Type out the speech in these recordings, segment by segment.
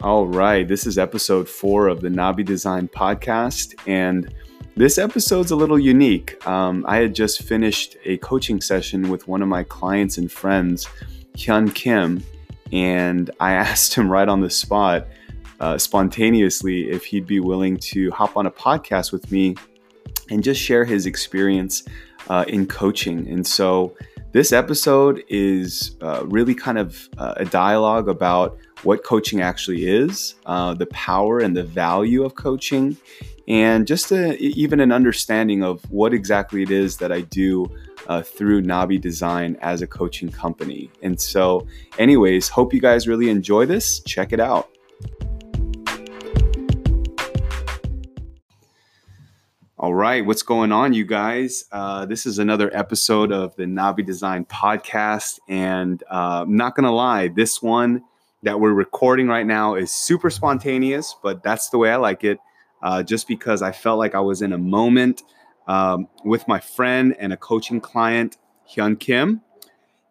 All right, this is episode four of the Nabi Design podcast, and this episode's a little unique. Um, I had just finished a coaching session with one of my clients and friends, Hyun Kim, and I asked him right on the spot, uh, spontaneously, if he'd be willing to hop on a podcast with me and just share his experience uh, in coaching. And so, this episode is uh, really kind of uh, a dialogue about what coaching actually is, uh, the power and the value of coaching, and just a, even an understanding of what exactly it is that I do uh, through Nabi Design as a coaching company. And so, anyways, hope you guys really enjoy this. Check it out. All right, what's going on, you guys? Uh, this is another episode of the Nabi Design podcast. And uh, I'm not to lie, this one that we're recording right now is super spontaneous, but that's the way I like it. Uh, just because I felt like I was in a moment um, with my friend and a coaching client, Hyun Kim.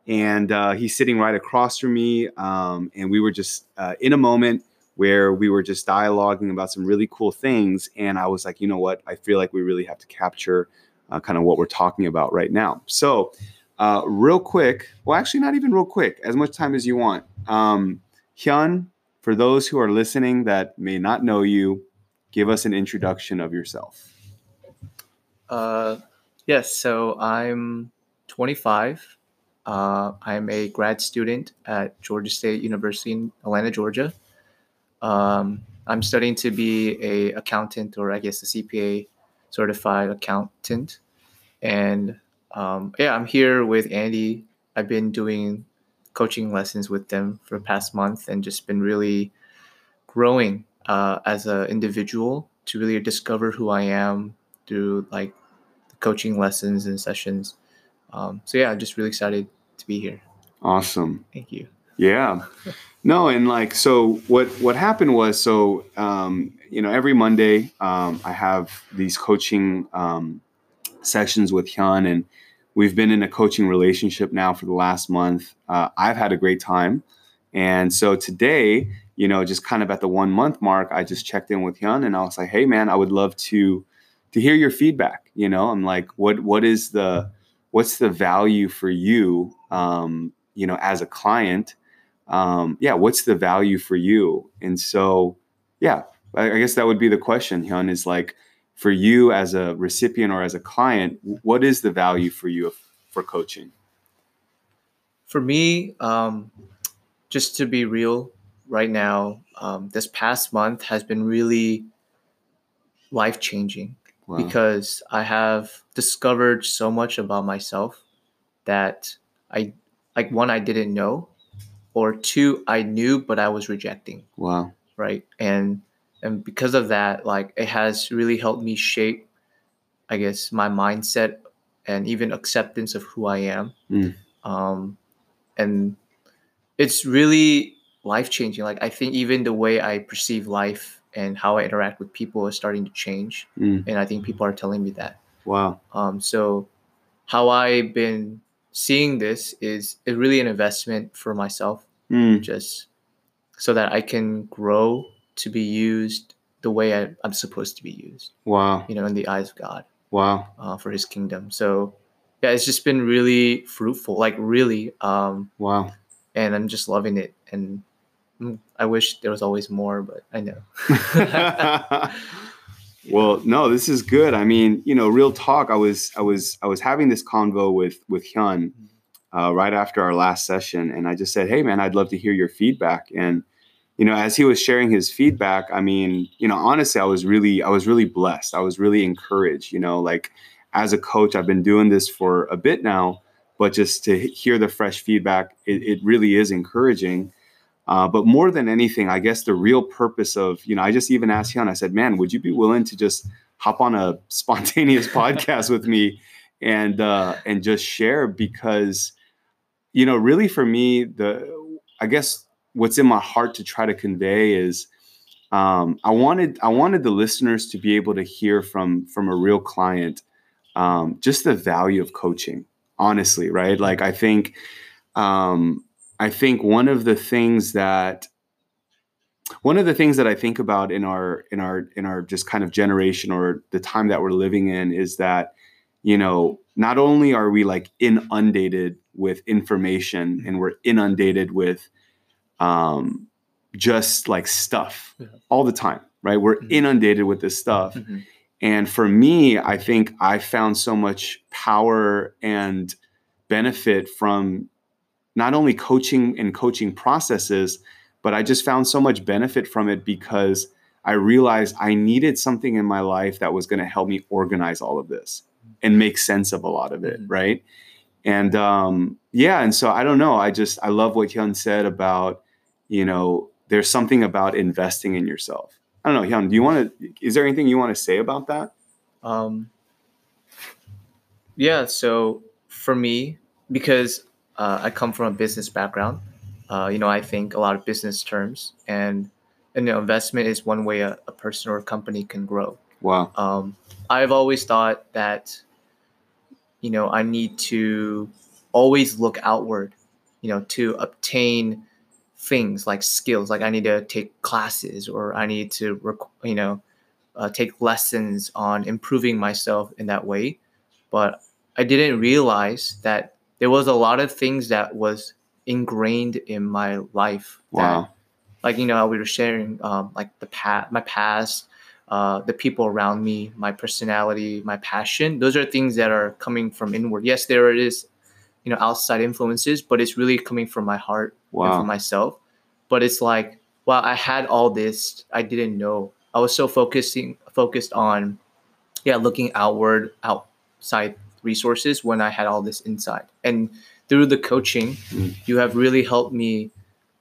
And uh, he's sitting right across from me. Um, and we were just uh, in a moment where we were just dialoguing about some really cool things. And I was like, you know what? I feel like we really have to capture uh, kind of what we're talking about right now. So, uh, real quick, well, actually, not even real quick, as much time as you want. Um, Hyun, for those who are listening that may not know you, give us an introduction of yourself. Uh, yes, so I'm 25. Uh, I'm a grad student at Georgia State University in Atlanta, Georgia. Um, I'm studying to be a accountant, or I guess a CPA certified accountant. And um, yeah, I'm here with Andy. I've been doing coaching lessons with them for the past month, and just been really growing uh, as an individual to really discover who I am through like the coaching lessons and sessions. Um, so yeah, I'm just really excited to be here. Awesome. Thank you. Yeah. No, and like so what what happened was so um, you know every Monday um, I have these coaching um, sessions with Hyun and we've been in a coaching relationship now for the last month. Uh, I've had a great time. And so today, you know, just kind of at the one month mark, I just checked in with Hyun and I was like, hey man, I would love to to hear your feedback. You know, I'm like, what what is the what's the value for you um, you know, as a client? um, yeah, what's the value for you? And so, yeah, I, I guess that would be the question, Hyun, is like for you as a recipient or as a client, what is the value for you for coaching? For me, um, just to be real right now, um, this past month has been really life changing wow. because I have discovered so much about myself that I like one I didn't know or two I knew but I was rejecting. Wow. Right. And and because of that, like it has really helped me shape, I guess, my mindset and even acceptance of who I am. Mm. Um, and it's really life changing. Like I think even the way I perceive life and how I interact with people is starting to change. Mm. And I think people are telling me that. Wow. Um, so how I've been seeing this is, really an investment for myself mm. just so that I can grow to be used the way I, am supposed to be used. Wow. You know, in the eyes of God. Wow. Uh, for his kingdom. So, yeah, it's just been really fruitful, like really. Um, wow. And I'm just loving it. And mm, I wish there was always more, but I know. well, no, this is good. I mean, you know, real talk. I was, I was, I was having this convo with with Hyun, mm-hmm uh, right after our last session, and I just said, "Hey, man, I'd love to hear your feedback." And you know, as he was sharing his feedback, I mean, you know, honestly, I was really, I was really blessed. I was really encouraged. You know, like as a coach, I've been doing this for a bit now, but just to hear the fresh feedback, it, it really is encouraging. Uh, but more than anything, I guess the real purpose of, you know, I just even asked him, I said, man, would you be willing to just hop on a spontaneous podcast with me and uh, and just share because you know, really for me, the I guess what's in my heart to try to convey is um, I wanted I wanted the listeners to be able to hear from from a real client um, just the value of coaching. Honestly, right? Like I think um, I think one of the things that one of the things that I think about in our in our in our just kind of generation or the time that we're living in is that you know not only are we like inundated with information and we're inundated with um, just like stuff Yeah. all the time, right? We're Mhm. inundated with this stuff. Mhm. And for me, I think I found so much power and benefit from not only coaching and coaching processes, but I just found so much benefit from it because I realized I needed something in my life that was going to help me organize all of this and make sense of a lot of it, Mhm. right? And um, yeah, and so I don't know. I just I love what Hyun said about you know there's something about investing in yourself. I don't know, Hyun. Do you want to? Is there anything you want to say about that? Um, yeah, so for me, because uh, I come from a business background, uh, you know, I think a lot of business terms, and and you know, investment is one way a, a person or a company can grow. Wow. Um, I've always thought that, you know, I need to always look outward, you know, to obtain things like skills. Like I need to take classes or I need to, you know, uh, take lessons on improving myself in that way. But I didn't realize that there was a lot of things that was ingrained in my life. that Wow. like you know we were sharing um, like the past my past uh, the people around me my personality my passion those are things that are coming from inward yes there it is you know outside influences but it's really coming from my heart and Wow. from myself. But it's like wow i had all this i didn't know. I was so focusing focused on yeah looking outward outside resources when i had all this inside. And through the coaching Mm. you have really helped me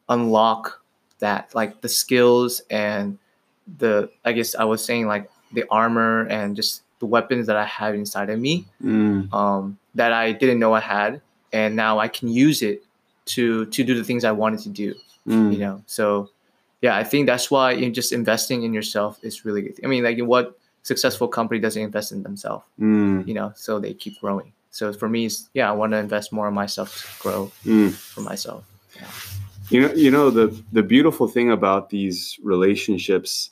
unlock that like the skills and the i guess i was saying like the armor and just the weapons that i have inside of me Mm, um, that i didn't know i had and now i can use it to to do the things i wanted to do mm, you know? So yeah i think that's why in just investing in yourself is really good. I mean like what successful company doesn't invest in themselves mm, you know so they keep growing. So for me it's, yeah i want to invest more in myself to grow mm. for myself You know, you know the the beautiful thing about these relationships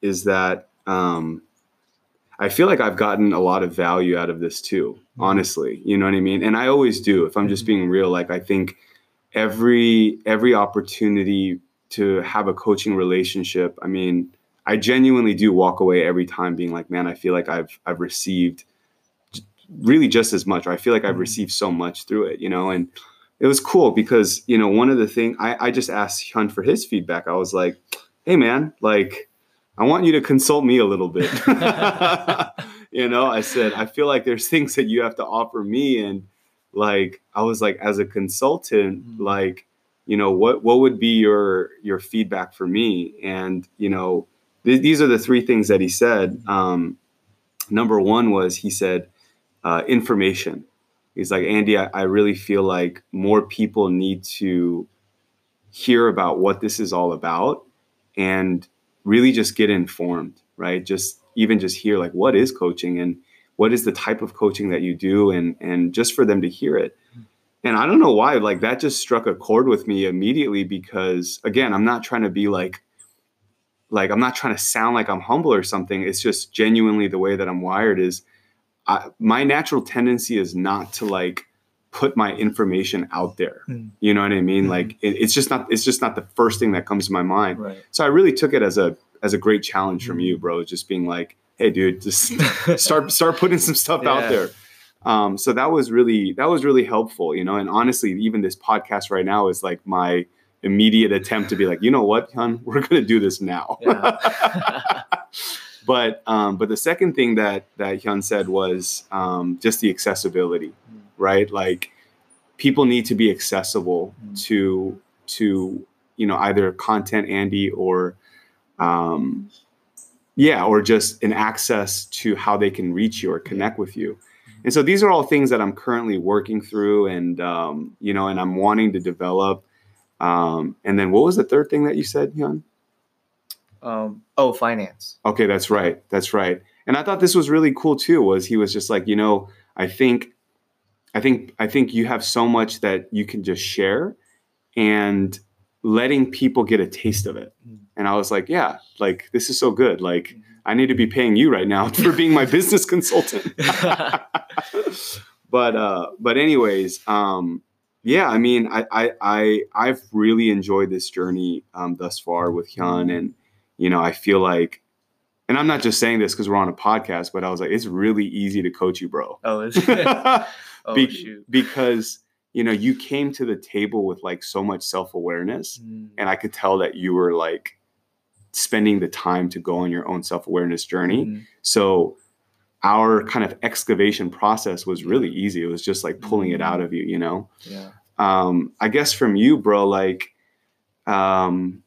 is that um, I feel like I've gotten a lot of value out of this too. Honestly, you know what I mean. And I always do. If I'm just Mhm. being real, like I think every every opportunity to have a coaching relationship. I mean, I genuinely do walk away every time being like, man, I feel like I've I've received really just as much. I feel like I've Mhm. received so much through it, you know, and it was cool because you know one of the things I, I just asked Hyun for his feedback. I was like, "Hey man, like I want you to consult me a little bit." you know, I said I feel like there's things that you have to offer me, and like I was like, as a consultant, Mhm. like you know what what would be your your feedback for me? And you know th- these are the three things that he said. Um, number one was he said uh, information he's like andy I, I really feel like more people need to hear about what this is all about and really just get informed right? Just even just hear like what is coaching and what is the type of coaching that you do and and just for them to hear it. And i don't know why like that just struck a chord with me immediately because again i'm not trying to be like like i'm not trying to sound like i'm humble or something. It's just genuinely the way that i'm wired is I, my natural tendency is not to like put my information out there. Mm. You know what I mean? Mhm. Like it, it's just not it's just not the first thing that comes to my mind. right So I really took it as a as a great challenge from Mhm. you, bro. Just being like, hey, dude, just start start putting some stuff Yeah. out there. Um, so that was really that was really helpful, you know. And honestly, even this podcast right now is like my immediate attempt to be like, you know what, Hyun, we're gonna do this now. Yeah. but um, but the second thing that that Hyun said was um, just the accessibility, Mm. Right? Like people need to be accessible Mm. to to you know either content Andy or um, yeah, or just an access to how they can reach you or connect with you. And so these are all things that I'm currently working through, and um, you know, and I'm wanting to develop. Um, and then what was the third thing that you said, Hyun? um, oh finance Okay, that's right. That's right. And I thought this was really cool too. Was he was just like, you know, I think, I think, I think you have so much that you can just share, and letting people get a taste of it. Mm. And I was like, yeah, like this is so good. Like I need to be paying you right now for being my business consultant. but uh, but anyways, um, yeah, I mean, I I, I I've really enjoyed this journey um, thus far with Hyun, and you know, I feel like, and I'm not just saying this because we're on a podcast, but I was like, it's really easy to coach you, bro. oh, is oh Be- shoot. because you know you came to the table with like so much self-awareness Mm, and i could tell that you were like spending the time to go on your own self-awareness journey. Mm, so our kind of excavation process was really easy. It was just like pulling it Mm. out of you you know? Yeah. um i guess from you bro like um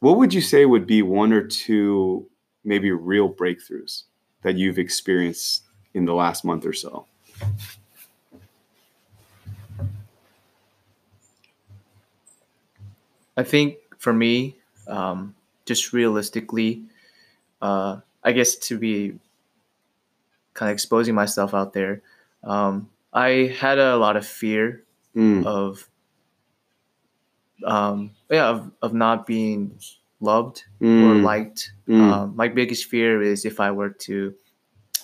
what would you say would be one or two maybe real breakthroughs that you've experienced in the last month or so I think for me, um, just realistically, uh, I guess to be kind of exposing myself out there, um, I had a lot of fear Mm, of, um, yeah, of, of not being loved or mm, liked. mm. Um, my biggest fear is if I were to,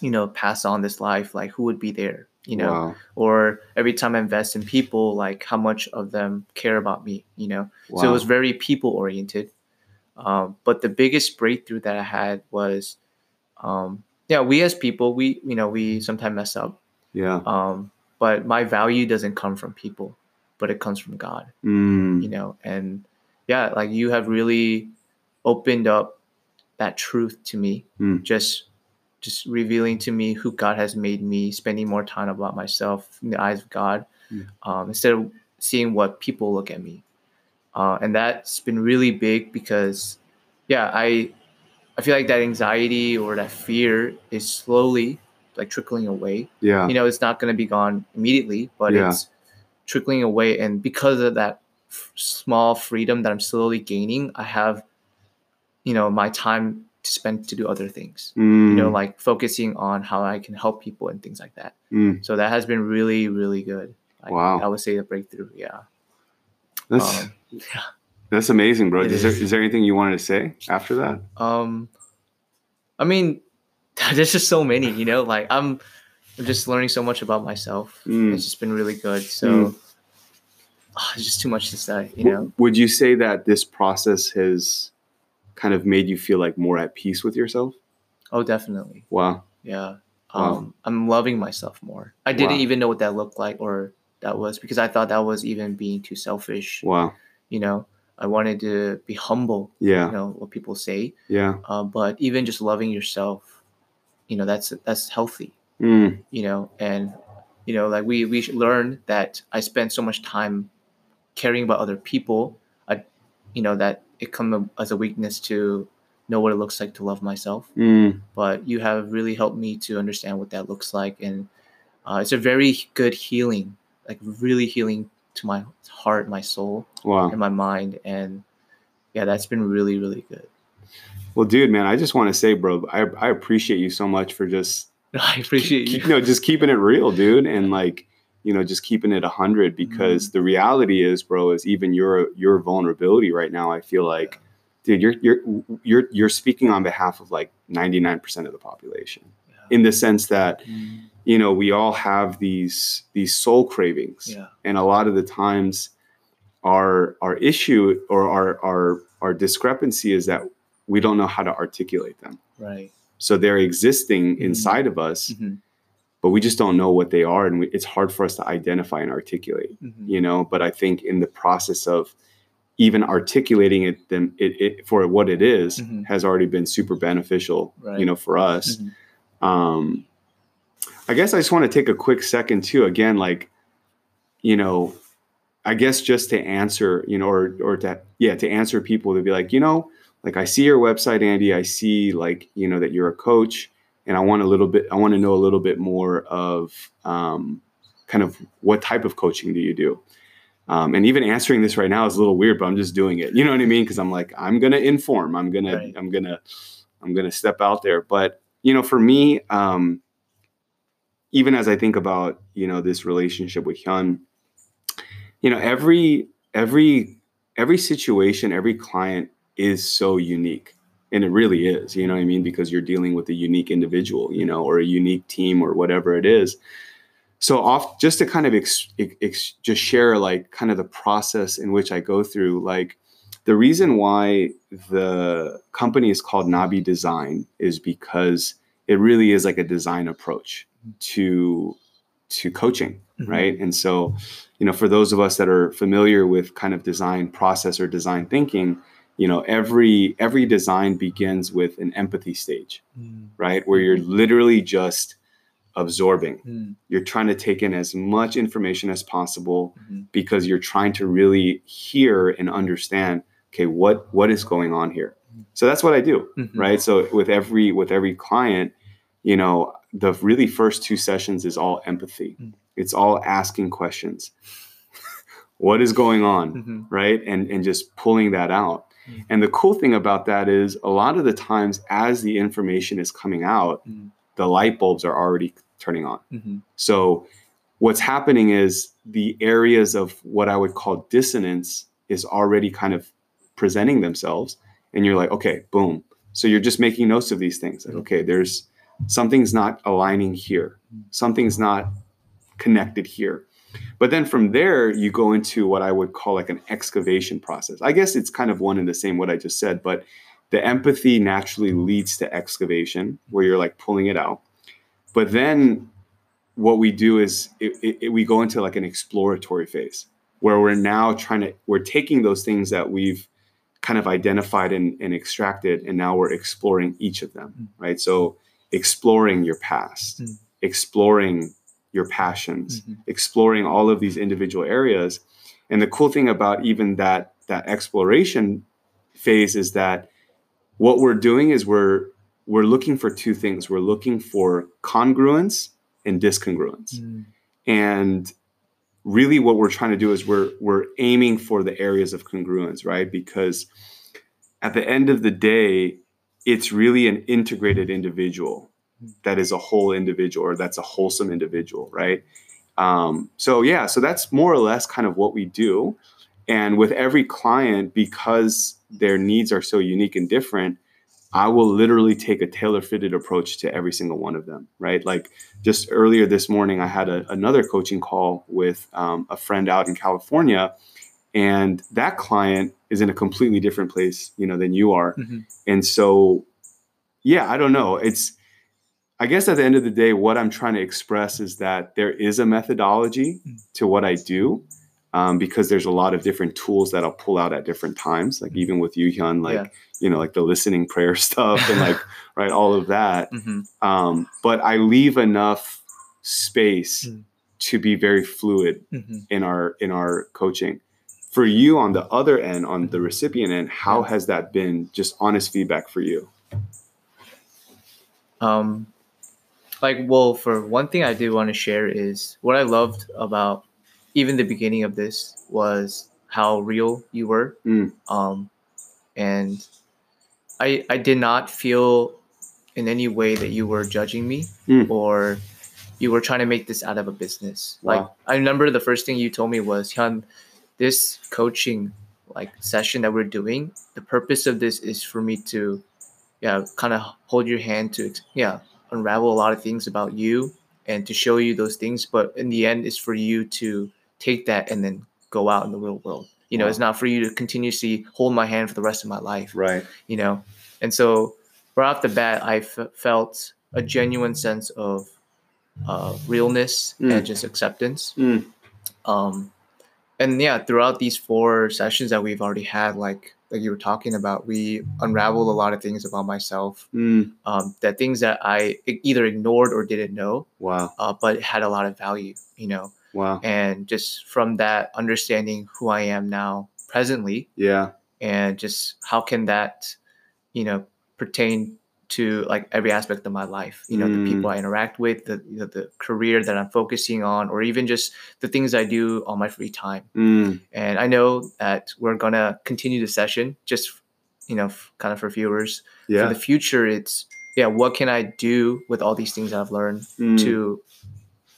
you know, pass on this life, like who would be there, you know, wow. or every time I invest in people, like how much of them care about me, you know. So it was very people oriented. Um, but the biggest breakthrough that I had was, um, yeah, we as people, we you know we sometimes mess up, Yeah. um, but my value doesn't come from people, but it comes from God, Mm, you know. And yeah, like you have really opened up that truth to me, Mm. just just revealing to me who God has made me, spending more time about myself in the eyes of God, Mm. um, instead of seeing what people look at me. Uh, and that's been really big because, yeah, I I feel like that anxiety or that fear is slowly like trickling away. yeah. You know, it's not going to be gone immediately, but Yeah. it's trickling away. And because of that f- small freedom that I'm slowly gaining, I have, you know, my time to spend to do other things Mm, you know, like focusing on how I can help people and things like that. mm. So that has been really, really good. Like, Wow. I would say the breakthrough. Yeah. That's Um, that's amazing, bro. Is there, is. there anything you wanted to say after that? Um, I mean, there's just so many, you know, like I'm, I'm just learning so much about myself. Mm. It's just been really good. So Mm. ah, it's just too much to say, you W- know? Would you say that this process has kind of made you feel like more at peace with yourself? Oh, definitely. Wow. Yeah. Wow. Um, I'm loving myself more. I didn't Wow. even know what that looked like or that was because I thought that was even being too selfish. Wow. You know, I wanted to be humble, Yeah. you know, what people say. Yeah. uh, but even just loving yourself you know that's that's healthy Mm, you know and you know like we we should learn that i spend so much time caring about other people i you know that it come as a weakness to know what it looks like to love myself. Mm, but you have really helped me to understand what that looks like and uh, it's a very good healing like really healing to my heart my soul wow. and my mind and yeah that's been really really good. Well, dude, man, I just want to say, bro, I, I appreciate you so much for just i appreciate you. you know just keeping it real dude and like you know just keeping it 100 because Mm-hmm. the reality is bro is even your your vulnerability right now i feel like dude you're you're you're you're speaking on behalf of like 99% of the population in the sense that Mm, you know we all have these these soul cravings. Yeah. And a lot of the times our our issue or our our our discrepancy is that we don't know how to articulate them. Right. So they're existing Mhm. inside of us Mhm, but we just don't know what they are and we, it's hard for us to identify and articulate mhm. you know but i think in the process of even articulating it then it, it for what it is, Mhm. has already been super beneficial Right. you know for us Mhm. um i guess i just want to take a quick second too again like you know i guess just to answer you know or or to yeah to answer people to be like you know like i see your website andy i see like you know that you're a coach and i want a little bit i want to know a little bit more of um, kind of what type of coaching do you do? Um, and even answering this right now is a little weird but i'm just doing it. You know what i mean? Because i'm like i'm gonna inform. I'm gonna Right. i'm gonna i'm gonna step out there. But you know for me um, even as i think about you know this relationship with hyun you know every every every situation every client is so unique and it really is you know what i mean? Because you're dealing with a unique individual you know or a unique team or whatever it is. So off just to kind of ex, ex, just share like kind of the process in which i go through like the reason why the company is called nabi design is because it really is like a design approach to to coaching mm-hmm. right? And so you know for those of us that are familiar with kind of design process or design thinking you know every every design begins with an empathy stage mm. right where you're literally just absorbing mm. you're trying to take in as much information as possible mm-hmm. because you're trying to really hear and understand okay what what is going on here mm. so that's what i do mm-hmm. right so with every with every client you know the really first two sessions is all empathy mm. it's all asking questions what is going on mm-hmm. right and and just pulling that out mm. and the cool thing about that is a lot of the times as the information is coming out mm. the light bulbs are already turning on mm-hmm. so what's happening is the areas of what i would call dissonance is already kind of presenting themselves and you're like okay boom so you're just making notes of these things like mm. okay there's something's not aligning here something's not connected here but then from there you go into what i would call like an excavation process. I guess it's kind of one and the same what i just said but the empathy naturally leads to excavation where you're like pulling it out. But then what we do is it, it, it, we go into like an exploratory phase where we're now trying to we're taking those things that we've kind of identified and, and extracted and now we're exploring each of them right? So exploring your past, mm. exploring your passions, mm-hmm. exploring all of these individual areas. And the cool thing about even that that exploration phase is that what we're doing is we're we're looking for two things. We're looking for congruence and discongruence. Mm. And really what we're trying to do is we're we're aiming for the areas of congruence, right? Because at the end of the day, it's really an integrated individual that is a whole individual or that's a wholesome individual, right? Um, so yeah, so that's more or less kind of what we do. And with every client, because their needs are so unique and different, I will literally take a tailor fitted approach to every single one of them, right? Like just earlier this morning, I had a, another coaching call with um, a friend out in California, and that client is in a completely different place you know than you are mm-hmm. and so yeah i don't know it's i guess at the end of the day what i'm trying to express is that there is a methodology mm. to what i do um, because there's a lot of different tools that i'll pull out at different times like mm. even with you Hyun, like yeah. you know like the listening prayer stuff and like right all of that mm-hmm. um, but i leave enough space mm. to be very fluid mm-hmm. in our in our coaching for you on the other end on the recipient end how has that been just honest feedback for you um like well for one thing i did want to share is what i loved about even the beginning of this was how real you were mm. um and i i did not feel in any way that you were judging me mm. or you were trying to make this out of a business wow. like i remember the first thing you told me was hyun this coaching like session that we're doing, the purpose of this is for me to, yeah, kind of hold your hand to, it. yeah, unravel a lot of things about you and to show you those things. But in the end, it's for you to take that and then go out in the real world. You know, wow. it's not for you to continuously hold my hand for the rest of my life. Right. You know, and so right off the bat, I f- felt a genuine sense of uh, realness mm. and just acceptance. Mm. Um, and yeah, throughout these four sessions that we've already had, like like you were talking about, we unraveled a lot of things about myself. Mm. Um, that things that I either ignored or didn't know. Wow. Uh, but had a lot of value, you know. Wow. And just from that, understanding who I am now presently. Yeah. And just how can that, you know, pertain to like every aspect of my life you know mm. the people i interact with the you know, the career that i'm focusing on or even just the things i do on my free time mm. and i know that we're gonna continue the session just you know f- kind of for viewers yeah. for the future it's yeah what can i do with all these things i've learned mm. to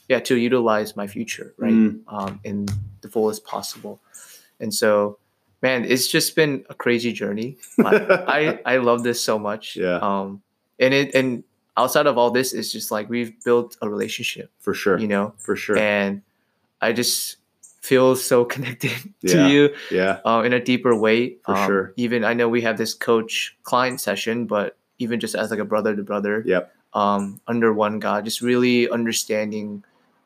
yeah to utilize my future right mm. um, in the fullest possible and so man, it's just been a crazy journey. I, I I love this so much. Yeah. Um, and it and outside of all this, it's just like we've built a relationship. For sure. You know, For sure. and I just feel so connected to Yeah. you yeah. uh, in a deeper way. For Um, sure. Even I know we have this coach client session, but even just as like a brother to brother, Yep. um, under one God, just really understanding,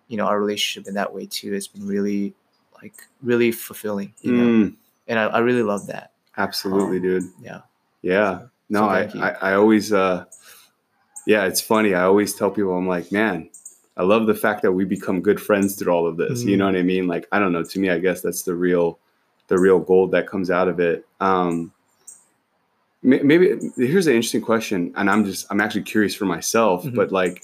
you know, our relationship in that way too. It's been really, like, really fulfilling. You know, Mm, and I, I really love that. absolutely, Um, dude. Yeah. Yeah. No, So I. I, I always, uh, yeah, it's funny. I always tell people, I'm like, man, I love the fact that we become good friends through all of this. You Mhm. know what I mean? Like, I don't know. To me, I guess that's the real, the real gold that comes out of it. Um, maybe here's an interesting question, and I'm just, I'm actually curious for myself. Mhm. But like,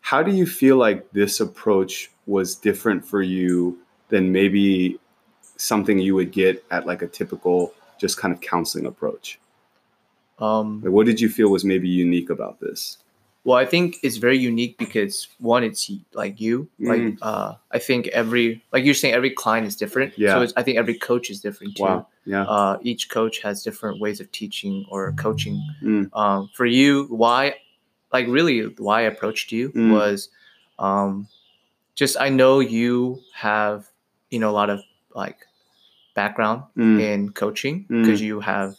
how do you feel like this approach was different for you than maybe something you would get at like a typical, just kind of counseling approach? Um, Like, what did you feel was maybe unique about this? well, I think it's very unique because one, it's like you. Like, Mm. uh, I think every, like you're saying, every client is different. Yeah. So it's, I think every coach is different too. Wow. Yeah. uh, each coach has different ways of teaching or coaching. Mm. Um, for you, why, like really, why I approached you Mm. was um, just I know you have you know a lot of like background Mm. in coaching Mm. because you have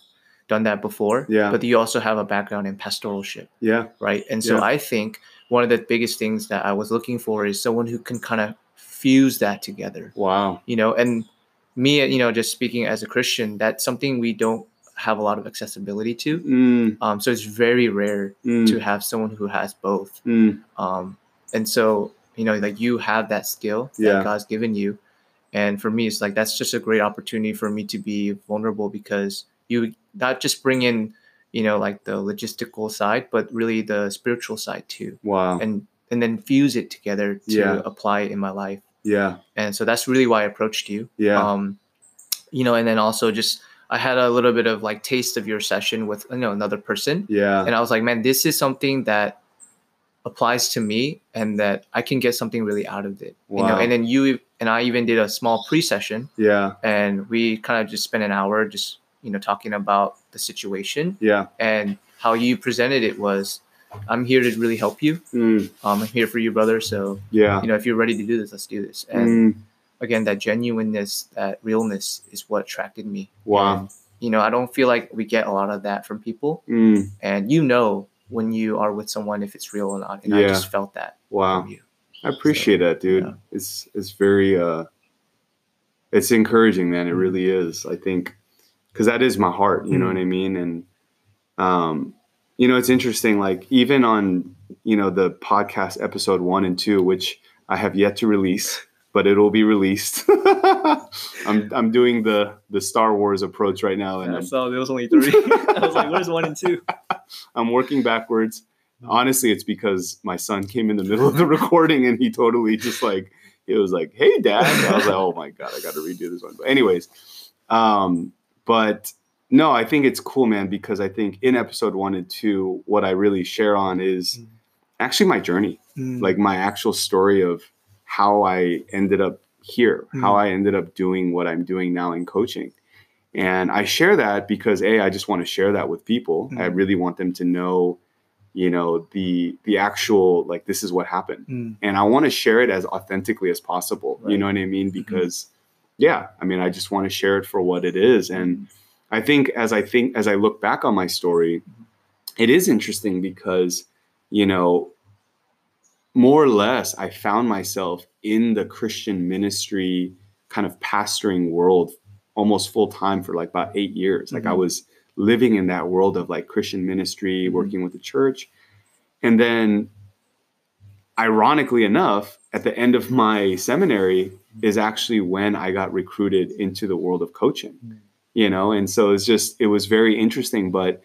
done that before. Yeah. But you also have a background in pastoralship, Yeah. right? And so Yeah. I think one of the biggest things that I was looking for is someone who can kind of fuse that together Wow. you know and me you know just speaking as a christian that's something we don't have a lot of accessibility to Mm. um, so it's very rare Mm. to have someone who has both Mm. um, and so you know like you have that skill Yeah. that god's given you and for me it's like that's just a great opportunity for me to be vulnerable because you not just bring in you know like the logistical side but really the spiritual side too Wow. and and then fuse it together to Yeah. apply it in my life yeah. and so that's really why i approached you Yeah. um you know and then also just i had a little bit of like taste of your session with you know another person yeah. and i was like man this is something that applies to me and that i can get something really out of it you know Wow. and then you and i even did a small pre-session yeah. and we kind of just spent an hour just you know talking about the situation Yeah. and how you presented it was i'm here to really help you Mm. um, i'm here for you brother so Yeah. you know if you're ready to do this let's do this and Mm. again that genuineness that realness is what attracted me Wow. And, you know i don't feel like we get a lot of that from people Mm. and you know when you are with someone if it's real or not and i just felt that Wow. I appreciate that, dude. yeah. It's it's very uh it's encouraging, man. It Mhm. really is. I think because that is my heart, you know Mhm. what I mean? And um, you know, it's interesting, like even on, you know, the podcast episode one and two, which I have yet to release, but it'll be released. I'm I'm doing the the Star Wars approach right now and I'm so there was only three i was like where's one and two I'm working backwards. Honestly, it's because my son came in the middle of the recording and he totally just like it was like, "Hey, dad!" I was like, "Oh my god, I got to redo this one." But anyways, um, but no, I think it's cool, man, because I think in episode one and two, what I really share on is Mm. actually my journey, like my actual story of how I ended up here, how Mm. I ended up doing what I'm doing now in coaching. And I share that because a I just want to share that with people. I Mm. really want them to know, you know, the the actual like this is what happened. Mm. And I want to share it as authentically as possible. You know what I mean? Because yeah, I mean I just want to share it for what it is. And I think as I think as I look back on my story, it is interesting because, you know, more or less I found myself in the Christian ministry kind of pastoring world almost full time for like about eight years. Like I Mhm. was living in that world of like Christian ministry, Mhm. working with the church. And then ironically enough, at the end of my seminary is actually when I got recruited into the world of coaching. Mhm. You know, and so it's just it was very interesting, but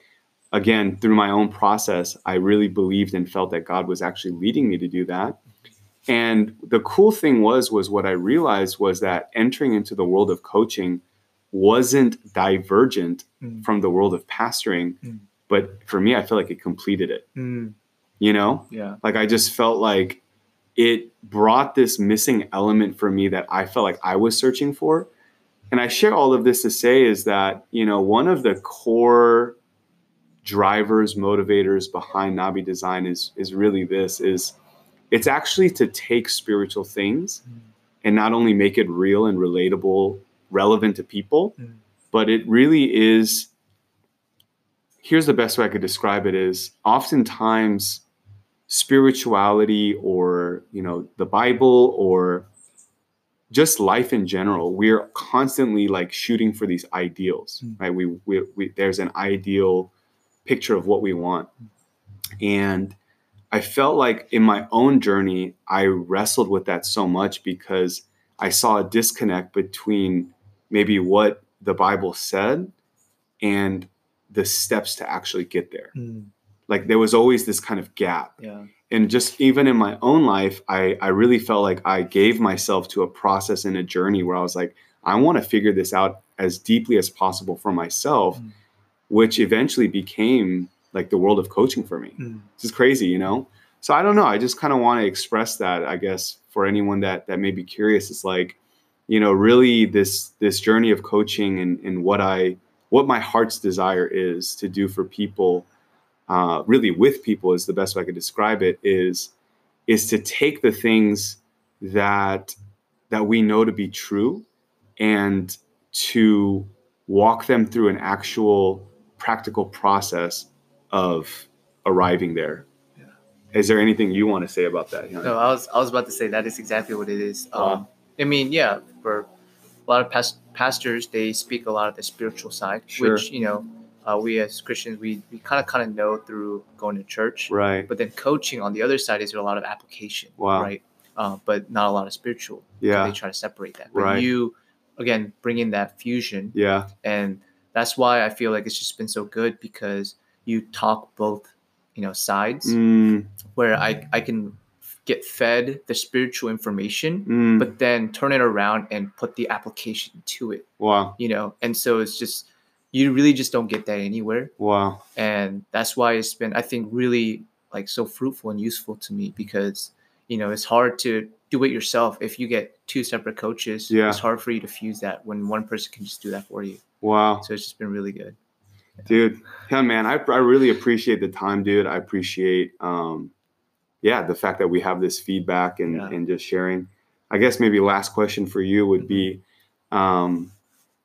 again, through my own process, I really believed and felt that God was actually leading me to do that. And the cool thing was was what I realized was that entering into the world of coaching wasn't divergent Mm. from the world of pastoring, Mm. but for me I feel like it completed it, Mm. you know? yeah Like I just felt like it brought this missing element for me that I felt like I was searching for. and I share all of this to say is that, you know, one of the core drivers, motivators behind Nabi design is is really this is it's actually to take spiritual things Mm. and not only make it real and relatable, relevant to people, Mm. but it really is here's the best way I could describe it is oftentimes spirituality or you know the bible or just life in general we're constantly like shooting for these ideals Mm. right we, we, we there's an ideal picture of what we want and i felt like in my own journey i wrestled with that so much because i saw a disconnect between maybe what the bible said and the steps to actually get there Mm. like there was always this kind of gap Yeah. and just even in my own life I, I really felt like i gave myself to a process and a journey where i was like i want to figure this out as deeply as possible for myself Mm. Which eventually became like the world of coaching for me. Mm. it's just crazy you know? So i don't know i just kind of want to express that i guess for anyone that that may be curious. It's like you know really this this journey of coaching and and what i what my heart's desire is to do for people uh, really with people is the best way i could describe it is is to take the things that that we know to be true and to walk them through an actual practical process of arriving there Yeah. is there anything you want to say about that Hyun? No, I was I was about to say that is exactly what it is. Wow. Um, I mean, yeah, for a lot of past, pastors, they speak a lot of the spiritual side, Sure. which you know, uh, we as Christians, we we kind of kind of know through going to church. right But then coaching on the other side is there a lot of application, Wow. right? Uh, but not a lot of spiritual. yeah They try to separate that. But Right. you, again, bring in that fusion, yeah and that's why I feel like it's just been so good because you talk both, you know, sides mm, where I, I can get fed the spiritual information, mm, but then turn it around and put the application to it, wow you know? And so it's just, you really just don't get that anywhere. wow And that's why it's been, I think, really like so fruitful and useful to me because, you know, it's hard to do it yourself. If you get two separate coaches, Yeah. it's hard for you to fuse that when one person can just do that for you. Wow. So it's just been really good. dude yeah man I, I really appreciate the time dude. I appreciate um yeah the fact that we have this feedback and Yeah. and just sharing. I guess maybe last question for you would be um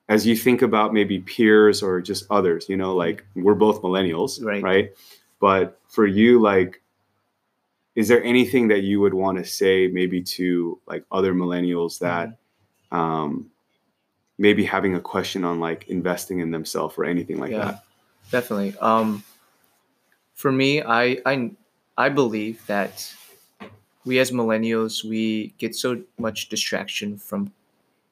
as you think about maybe peers or just others you know like we're both millennials Right. right? But for you like is there anything that you would want to say maybe to like other millennials that um maybe having a question on like investing in themselves or anything like Yeah. that. definitely. Um for me i i i believe that we as millennials we get so much distraction from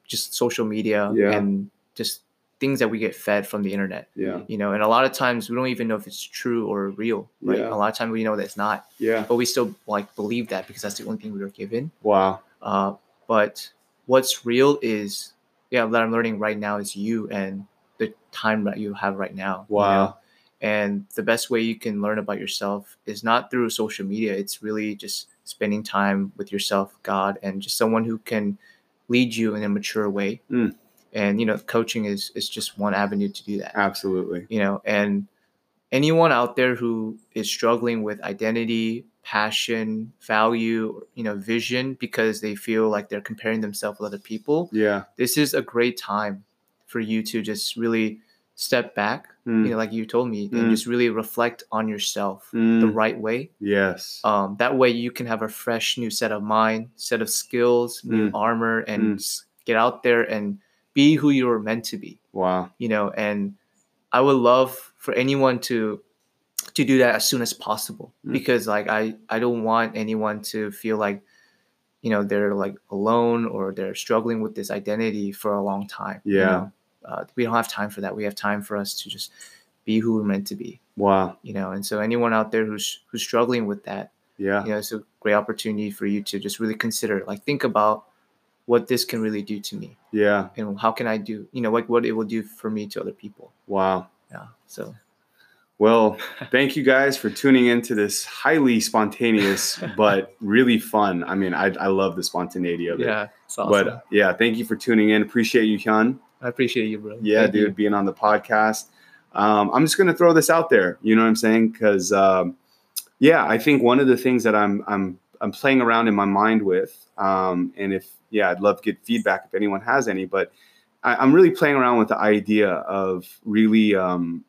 just social media Yeah. and just things that we get fed from the internet. Yeah. You know and a lot of times we don't even know if it's true or real right? Yeah. a lot of times we know that it's not. Yeah. But we still like believe that because that's the only thing we were given. Wow. Uh, but what's real is yeah that i'm learning right now is you and the time that you have right now you know? Wow. and the best way you can learn about yourself is not through social media it's really just spending time with yourself god and just someone who can lead you in a mature way Mm. and you know coaching is is just one avenue to do that absolutely you know and anyone out there who is struggling with identity passion value you know vision because they feel like they're comparing themselves with other people yeah this is a great time for you to just really step back Mm. you know like you told me Mm. and just really reflect on yourself the Mm. right way yes um, that way you can have a fresh new set of mind set of skills new Mm. armor and Mm. get out there and be who you were meant to be wow you know and i would love for anyone to to do that as soon as possible Mm. because like i i don't want anyone to feel like you know they're like alone or they're struggling with this identity for a long time you Yeah. know? uh, we don't have time for that. We have time for us to just be who we're meant to be wow. you know? And so anyone out there who's who's struggling with that yeah. you know it's a great opportunity for you to just really consider like think about what this can really do to me. Yeah. And how can i do you know like what it will do for me to other people. Wow. Yeah so well thank you guys for tuning into this highly spontaneous but really fun i mean i, I love the spontaneity of it yeah it's awesome. but yeah thank you for tuning in appreciate you hyun I appreciate you, bro. Yeah, Thank dude, you. being on the podcast. Um, I'm just gonna throw this out there. You know what I'm saying? Because um, yeah, I think one of the things that I'm I'm I'm playing around in my mind with, um, and if yeah, I'd love to get feedback if anyone has any, but I, I'm really playing around with the idea of really um,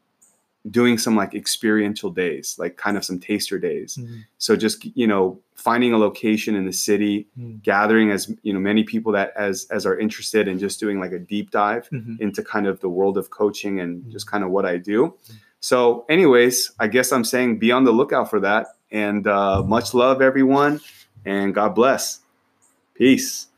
doing some like experiential days, like kind of some taster days. Mhm. So just you know, finding a location in the city, Mm. gathering as you know many people that as as are interested in just doing like a deep dive Mhm. into kind of the world of coaching and Mm. just kind of what I do. So, anyways, I guess I'm saying be on the lookout for that. And uh, much love, everyone, and God bless. Peace.